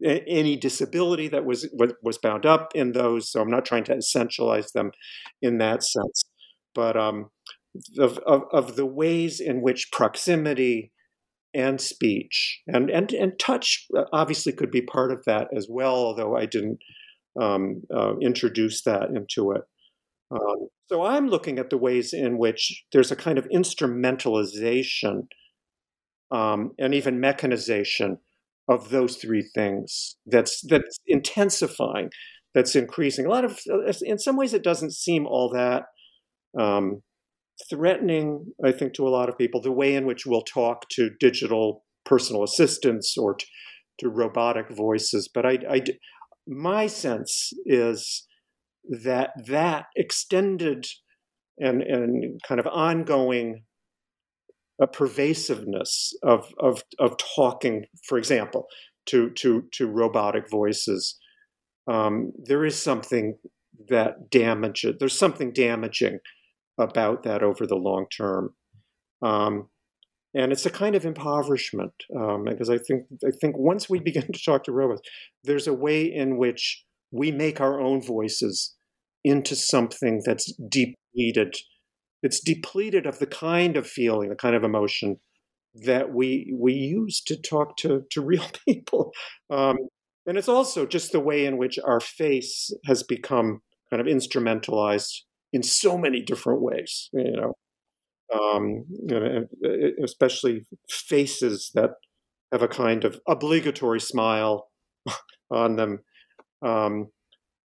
any disability that was was bound up in those. So I'm not trying to essentialize them in that sense, but um, of, of, of the ways in which proximity and speech and, and, and touch uh, obviously could be part of that as well, although I didn't um, uh, introduce that into it. Um, so I'm looking at the ways in which there's a kind of instrumentalization um, and even mechanization of those three things that's that's intensifying, that's increasing. A lot of, uh, in some ways, it doesn't seem all that um, threatening, I think, to a lot of people, the way in which we'll talk to digital personal assistants or to, to robotic voices. But I, I, my sense is that that extended and, and kind of ongoing a uh, pervasiveness of, of, of talking, for example, to, to, to robotic voices, um, there is something that damages, there's something damaging about that over the long term. Um, and it's a kind of impoverishment um, because I think I think once we [LAUGHS] begin to talk to robots, there's a way in which we make our own voices into something that's depleted. It's depleted of the kind of feeling, the kind of emotion that we we use to talk to to [LAUGHS] real people. Um, and it's also just the way in which our face has become kind of instrumentalized in so many different ways. You know, um, you know, especially faces that have a kind of obligatory smile [LAUGHS] on them. Um,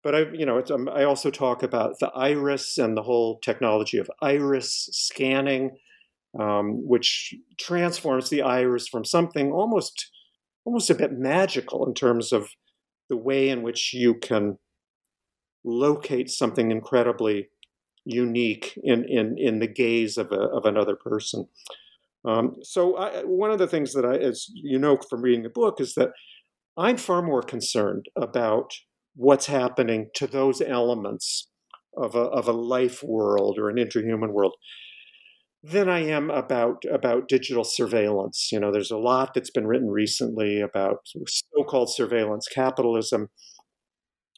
but I, you know, um, I also talk about the iris and the whole technology of iris scanning, um, which transforms the iris from something almost, almost a bit magical in terms of the way in which you can locate something incredibly unique in in in the gaze of a, of another person. Um, so I, one of the things that I, as you know from reading the book, is that I'm far more concerned about what's happening to those elements of a, of a life world or an interhuman world than I am about about digital surveillance. You know, there's a lot that's been written recently about so-called surveillance capitalism,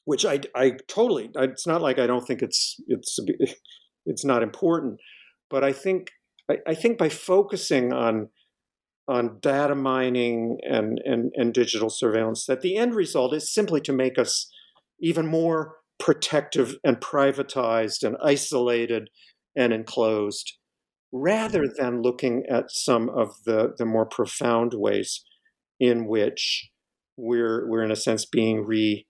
which I, I totally. It's not like I don't think it's it's [LAUGHS] it's not important, but I think I, I think by focusing on on data mining and, and and digital surveillance, that the end result is simply to make us even more protective and privatized and isolated and enclosed, rather than looking at some of the the more profound ways in which we're we're in a sense being re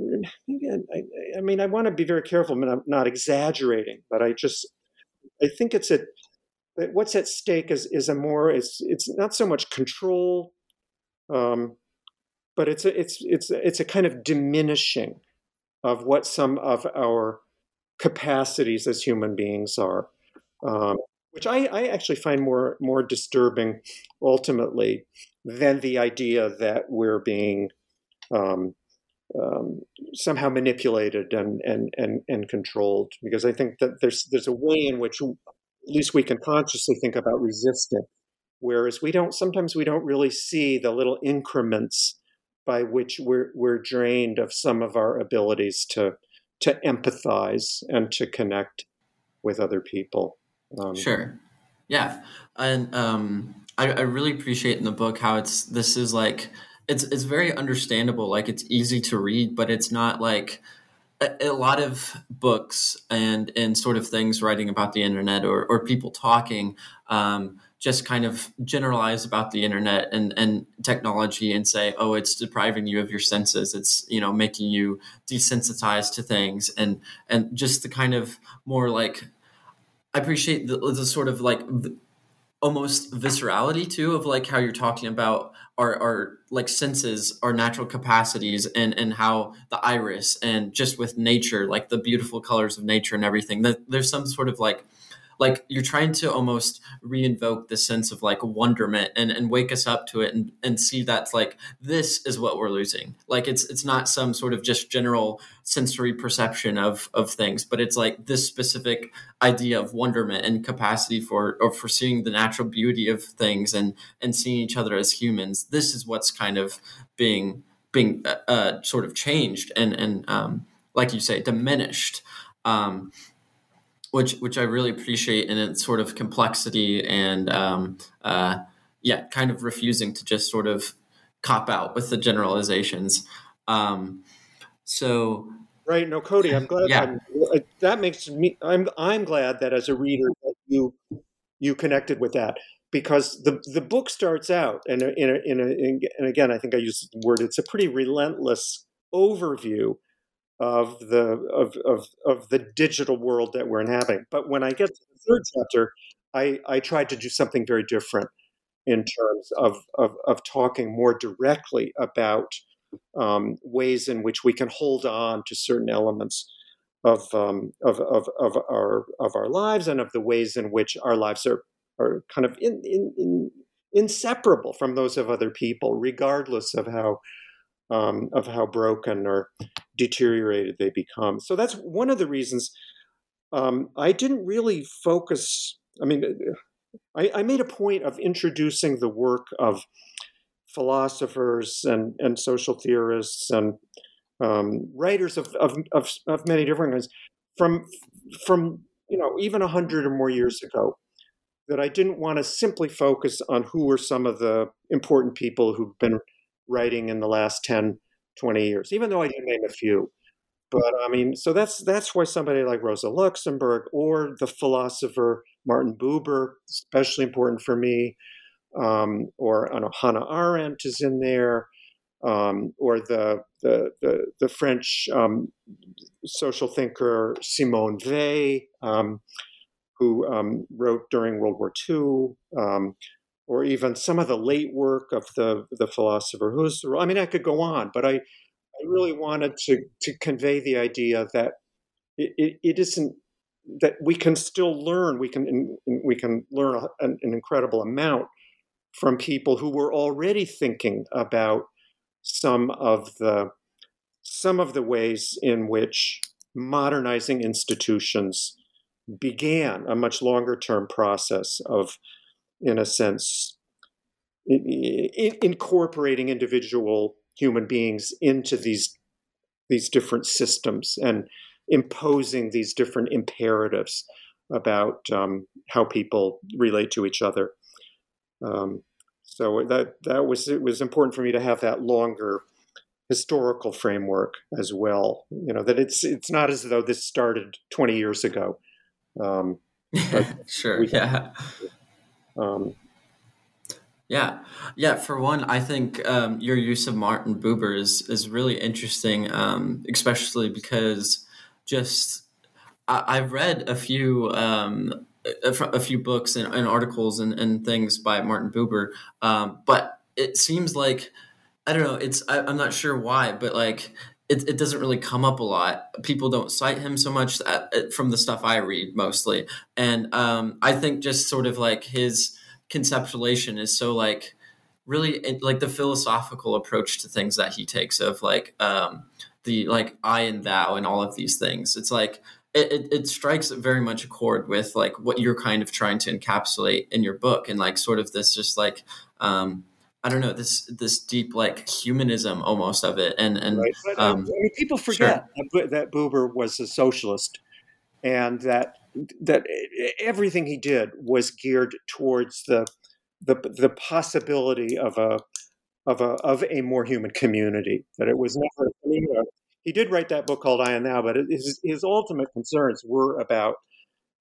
I, I mean, I want to be very careful. I mean, I'm not exaggerating, but I just, I think it's a, what's at stake is is a more it's it's not so much control, um, but it's a it's it's it's a kind of diminishing of what some of our capacities as human beings are, um, which I, I actually find more more disturbing ultimately than the idea that we're being um, um, somehow manipulated and, and and and controlled. Because I think that there's there's a way in which at least we can consciously think about resisting, whereas we don't. Sometimes we don't really see the little increments by which we're we're drained of some of our abilities to to empathize and to connect with other people. Um, sure. Yeah, and um, I, I really appreciate in the book how it's this is like it's it's very understandable. Like it's easy to read, but it's not like a, a, lot of books and and sort of things writing about the internet or or people talking. Um, just kind of generalize about the internet and, and technology and say, oh, it's depriving you of your senses. It's you know making you desensitized to things and and just the kind of more like I appreciate the, the sort of like almost viscerality too of like how you're talking about our, our like senses our natural capacities and and how the iris and just with nature like the beautiful colors of nature and everything. That there's some sort of like like you're trying to almost reinvoke the sense of like wonderment and, and wake us up to it and, and see that like this is what we're losing. Like it's it's not some sort of just general sensory perception of of things but it's like this specific idea of wonderment and capacity for or for seeing the natural beauty of things and and seeing each other as humans. This is what's kind of being being uh, uh, sort of changed and and um, like you say diminished. Um, which which I really appreciate in its sort of complexity and um, uh, yeah kind of refusing to just sort of cop out with the generalizations um, so right no Cody I'm glad yeah. I'm, that makes me I'm I'm glad that as a reader that you you connected with that because the the book starts out and in a, in a, in a, and again I think I used the word it's a pretty relentless overview of the of, of of the digital world that we're inhabiting. But when I get to the third chapter, I I tried to do something very different in terms of of, of talking more directly about um, ways in which we can hold on to certain elements of, um, of, of, of, our, of our lives and of the ways in which our lives are, are kind of in, in, in inseparable from those of other people, regardless of how, um, of how broken or deteriorated they become. So that's one of the reasons um, I didn't really focus. I mean, I, I made a point of introducing the work of philosophers and, and social theorists and um, writers of, of, of, of, many different kinds from from you know even a hundred or more years ago that I didn't want to simply focus on who were some of the important people who've been writing in the last 10, 20 years, even though I did name a few. But I mean, so that's that's why somebody like Rosa Luxemburg or the philosopher Martin Buber, especially important for me, um, or I know, Hannah Arendt is in there um, or the the the, the French um, social thinker Simone Weil, um, who um, wrote during World War II, or even some of the late work of the the philosopher Husserl. I mean, I could go on, but I I mm-hmm. really wanted to to convey the idea that it, it, it isn't that we can still learn. We can we can learn an, an incredible amount from people who were already thinking about some of the some of the ways in which modernizing institutions began a much longer term process of, in a sense, incorporating individual human beings into these these different systems and imposing these different imperatives about um, how people relate to each other. Um, so that that was it was important for me to have that longer historical framework as well. You know that it's it's not as though this started 20 years ago. Um, [LAUGHS] sure. Yeah. Um, yeah, yeah. For one, I think um, your use of Martin Buber is is really interesting, um, especially because just I, have read a few um, a, a few books and, and articles and, and, things by Martin Buber, um, but it seems like I don't know. It's I, am not sure why, but like it, it doesn't really come up a lot. People don't cite him so much at, at, from the stuff I read mostly, and um, I think just sort of like his conceptualization is so like really like the philosophical approach to things that he takes of like um, the like I and thou and all of these things. It's like it, it, it, strikes very much a chord with like what you're kind of trying to encapsulate in your book and like sort of this just like um I don't know this this deep like humanism almost of it and and right. but, um, I mean, people forget sure. that Buber was a socialist and that that everything he did was geared towards the the the possibility of a of a of a more human community that it was never I mean, he did write that book called I and Thou, but his, his ultimate concerns were about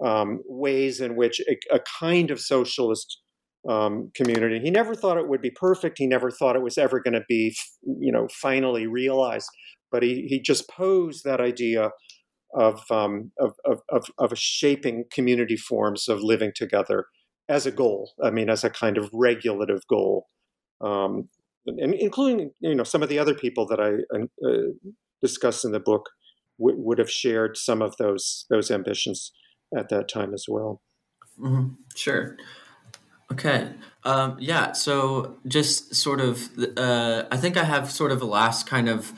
um, ways in which a, a kind of socialist um, community. He never thought it would be perfect. He never thought it was ever going to be, you know, finally realized. But he he just posed that idea of um, of, of, of of shaping community forms of living together as a goal. I mean, as a kind of regulative goal. Um, and including you know some of the other people that I uh, discussed in the book w- would have shared some of those those ambitions at that time as well. Mm-hmm. Sure. Okay. Um, yeah. So just sort of, uh, I think I have sort of a last kind of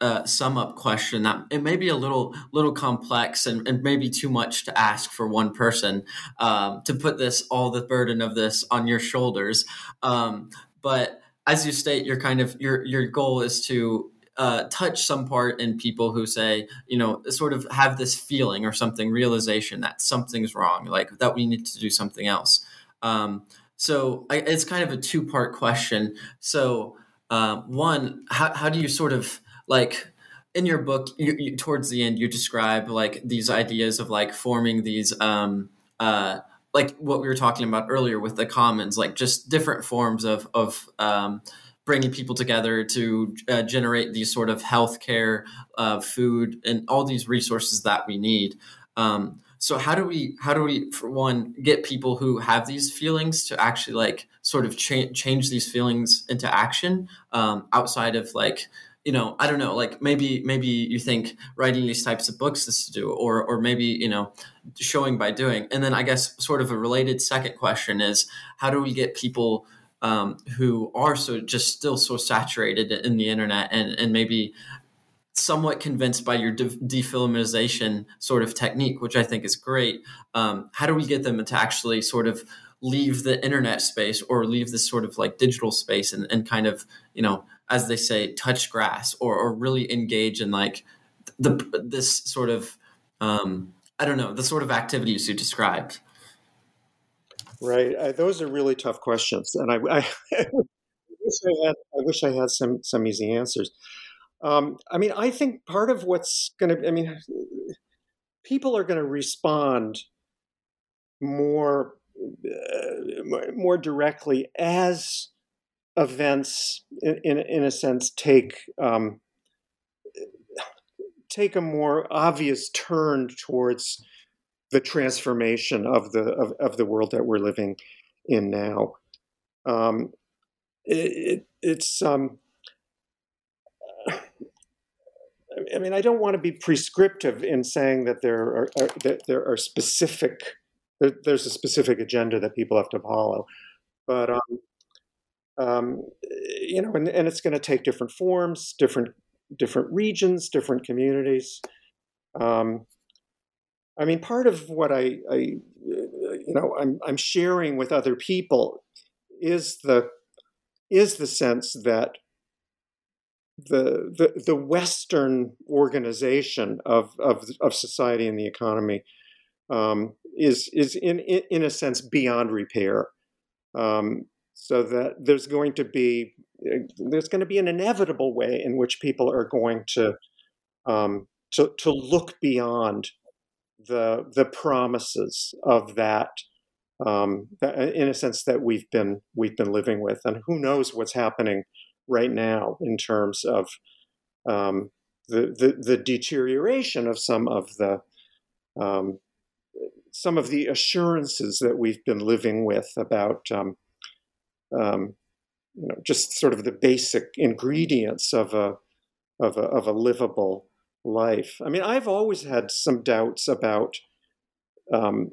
uh, sum up question that it may be a little little complex and, and maybe too much to ask for one person um, to put this all the burden of this on your shoulders. Um, but as you state, your kind of your your goal is to uh, touch some part in people who say, you know, sort of have this feeling or something, realization that something's wrong, like that we need to do something else. Um, so I, it's kind of a two part question. So, uh, one, how, how do you sort of like in your book, you, you, towards the end, you describe like these ideas of like forming these, um, uh, like what we were talking about earlier with the commons, like just different forms of, of, um, bringing people together to uh, generate these sort of healthcare, uh, food, and all these resources that we need. Um, so how do we how do we for one get people who have these feelings to actually like sort of cha- change these feelings into action um, outside of like you know i don't know like maybe maybe you think writing these types of books is to do or or maybe you know showing by doing. And then i guess sort of a related second question is how do we get people um, who are so just still so saturated in the internet and and maybe somewhat convinced by your de- defilmization sort of technique, which I think is great. Um, how do we get them to actually sort of leave the internet space or leave this sort of like digital space and, and kind of, you know, as they say, touch grass or, or really engage in like the this sort of um, I don't know the sort of activities you described. Right. Those are really tough questions, and I, I, [LAUGHS] I, wish I had I wish I had some some easy answers. Um, I mean, I think part of what's going to I mean, people are going to respond more uh, more directly as events, in in, in a sense, take um, take a more obvious turn towards the transformation of the of, of the world that we're living in now. Um, it, it, it's um, I mean, I don't want to be prescriptive in saying that there are, are that there are specific there, there's a specific agenda that people have to follow, but um, um, you know, and, and it's going to take different forms, different different regions, different communities. Um, I mean, part of what I, I you know, I'm, I'm sharing with other people is the is the sense that the the, the Western organization of, of of society and the economy um, is is in in a sense beyond repair. Um, so that there's going to be there's going to be an inevitable way in which people are going to um, to to look beyond the the promises of that, um, in a sense that we've been we've been living with, and who knows what's happening right now in terms of um, the, the, the deterioration of some of the um, some of the assurances that we've been living with about um, um, you know just sort of the basic ingredients of a of a, of a livable life. I mean, I've always had some doubts about um,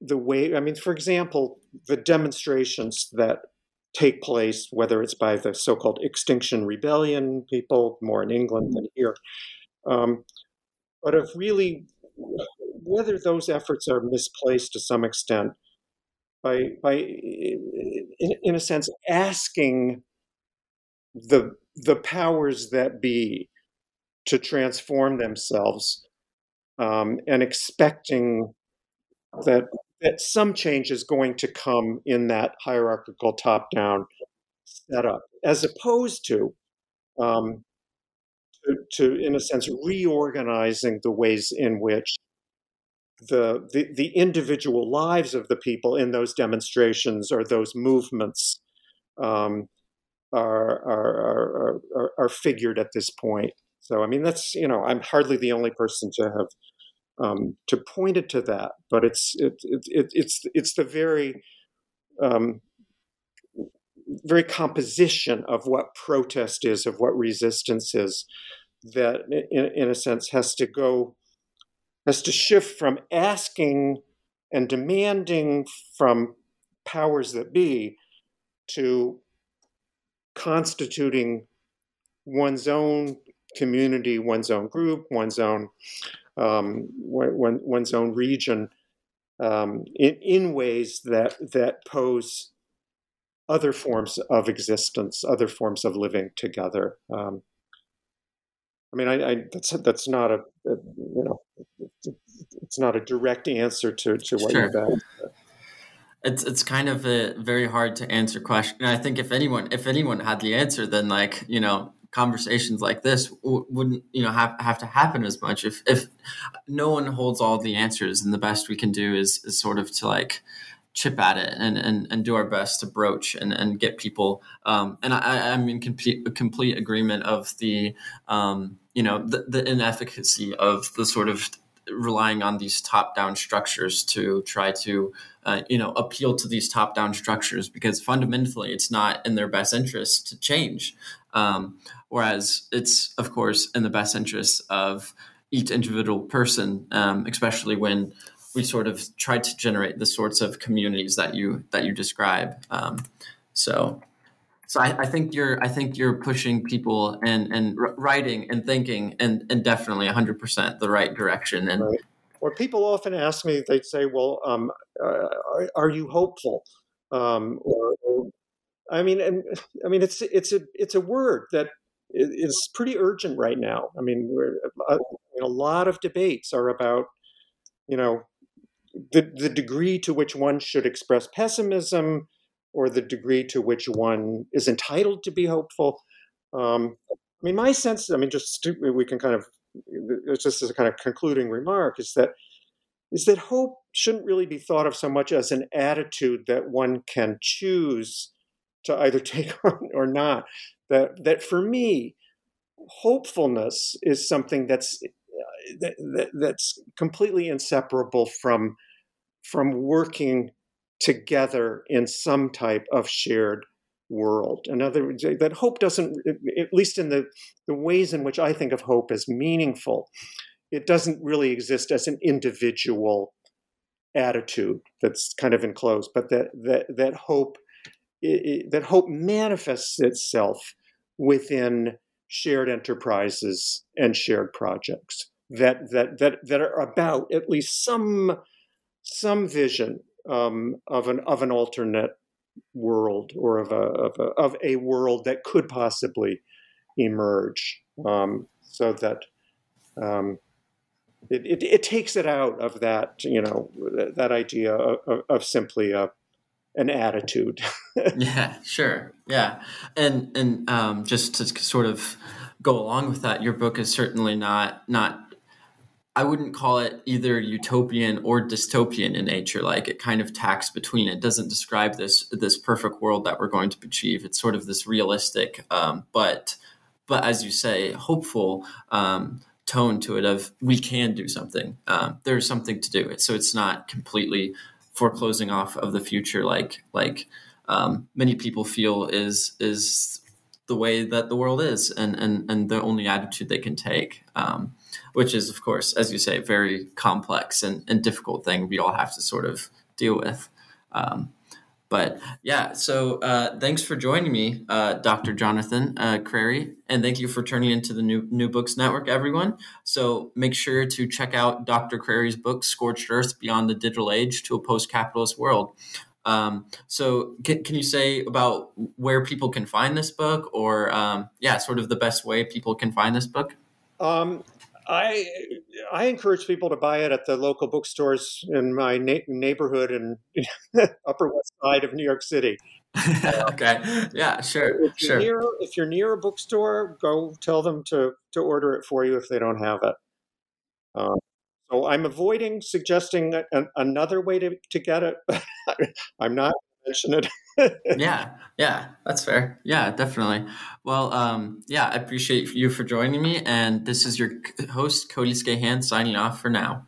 the way. I mean, for example, the demonstrations that take place, whether it's by the so-called Extinction Rebellion people, more in England than here, um, but of really whether those efforts are misplaced to some extent by by in, in a sense asking the the powers that be to transform themselves um, and expecting that that some change is going to come in that hierarchical top down setup as opposed to, um, to, to in a sense reorganizing the ways in which the, the the individual lives of the people in those demonstrations or those movements um, are, are, are, are, figured at this point. So, I mean, that's, you know, I'm hardly the only person to have um, to point it to that, but it's, it, it, it, it's, it's the very, um, very composition of what protest is, of what resistance is, that in, in a sense has to go, has to shift from asking and demanding from powers that be to constituting one's own community, one's own group, one's own um, one, one's own region um, in, in ways that that pose other forms of existence, other forms of living together. Um, I mean, I, I, that's that's not a, a, you know, it's not a direct answer to to what sure. you've asked. It's it's kind of a very hard to answer question. And I think if anyone if anyone had the answer, then like you know conversations like this w- wouldn't you know have, have to happen as much if if no one holds all the answers and the best we can do is is sort of to like chip at it and, and, and do our best to broach and, and get people. Um, and I, I'm in complete, complete agreement of the, um, you know, the, the inefficacy of the sort of relying on these top-down structures to try to, uh, you know, appeal to these top-down structures because fundamentally it's not in their best interest to change. Um, whereas it's, of course, in the best interest of each individual person, um, especially when we sort of try to generate the sorts of communities that you that you describe. Um, so, so I, I, think you're I think you're pushing people and and writing and thinking and and definitely 100 percent the right direction. And right. or people often ask me, they say, "Well, um, uh, are, are, you hopeful?" Um, or, I mean, I mean, it's it's a it's a word that is pretty urgent right now. I mean, uh, a lot of debates are about you know the, the degree to which one should express pessimism or the degree to which one is entitled to be hopeful. Um, I mean, my sense, I mean, just we can kind of, just as a kind of concluding remark, is that is that hope shouldn't really be thought of so much as an attitude that one can choose to either [LAUGHS] take on or not. That that for me, hopefulness is something that's uh, that, that, that's completely inseparable from from working together in some type of shared world. In other words, that hope doesn't, at least in the, the ways in which I think of hope as meaningful, it doesn't really exist as an individual attitude that's kind of enclosed, but that that that hope that hope manifests itself within shared enterprises and shared projects that that that that are about at least some some vision um, of an of an alternate world or of a of a, of a world that could possibly emerge, um, so that um, it, it, it, takes it out of that you know that idea of, of simply a an attitude. [LAUGHS] yeah, sure, yeah, and and um, just to sort of go along with that, your book is certainly not not I wouldn't call it either utopian or dystopian in nature. Like it kind of tacks between. It doesn't describe this this perfect world that we're going to achieve. It's sort of this realistic, um, but but as you say, hopeful um, tone to it of we can do something. Um, there's something to do it. So it's not completely foreclosing off of the future, like like um, many people feel is is the way that the world is, and and and the only attitude they can take. Um, which is, of course, as you say, very complex and, and difficult thing we all have to sort of deal with. Um, but yeah, so uh, thanks for joining me, uh, Dr. Jonathan uh, Crary, and thank you for turning into the new New Books Network, everyone. So make sure to check out Dr. Crary's book, Scorched Earth Beyond the Digital Age to a Post Capitalist World. Um, so can, can you say about where people can find this book or, um, yeah, sort of the best way people can find this book? Um, I I encourage people to buy it at the local bookstores in my na- neighborhood and [LAUGHS] Upper West Side of New York City. [LAUGHS] okay. Yeah. Sure. If sure. Near, if you're near a bookstore, go tell them to to order it for you if they don't have it. Um, so I'm avoiding suggesting another way to, to get it. [LAUGHS] I'm not mention it. [LAUGHS] yeah, yeah, that's fair. Yeah, definitely. Well, um, yeah, I appreciate you for joining me. And this is your host, Cody Skahan, signing off for now.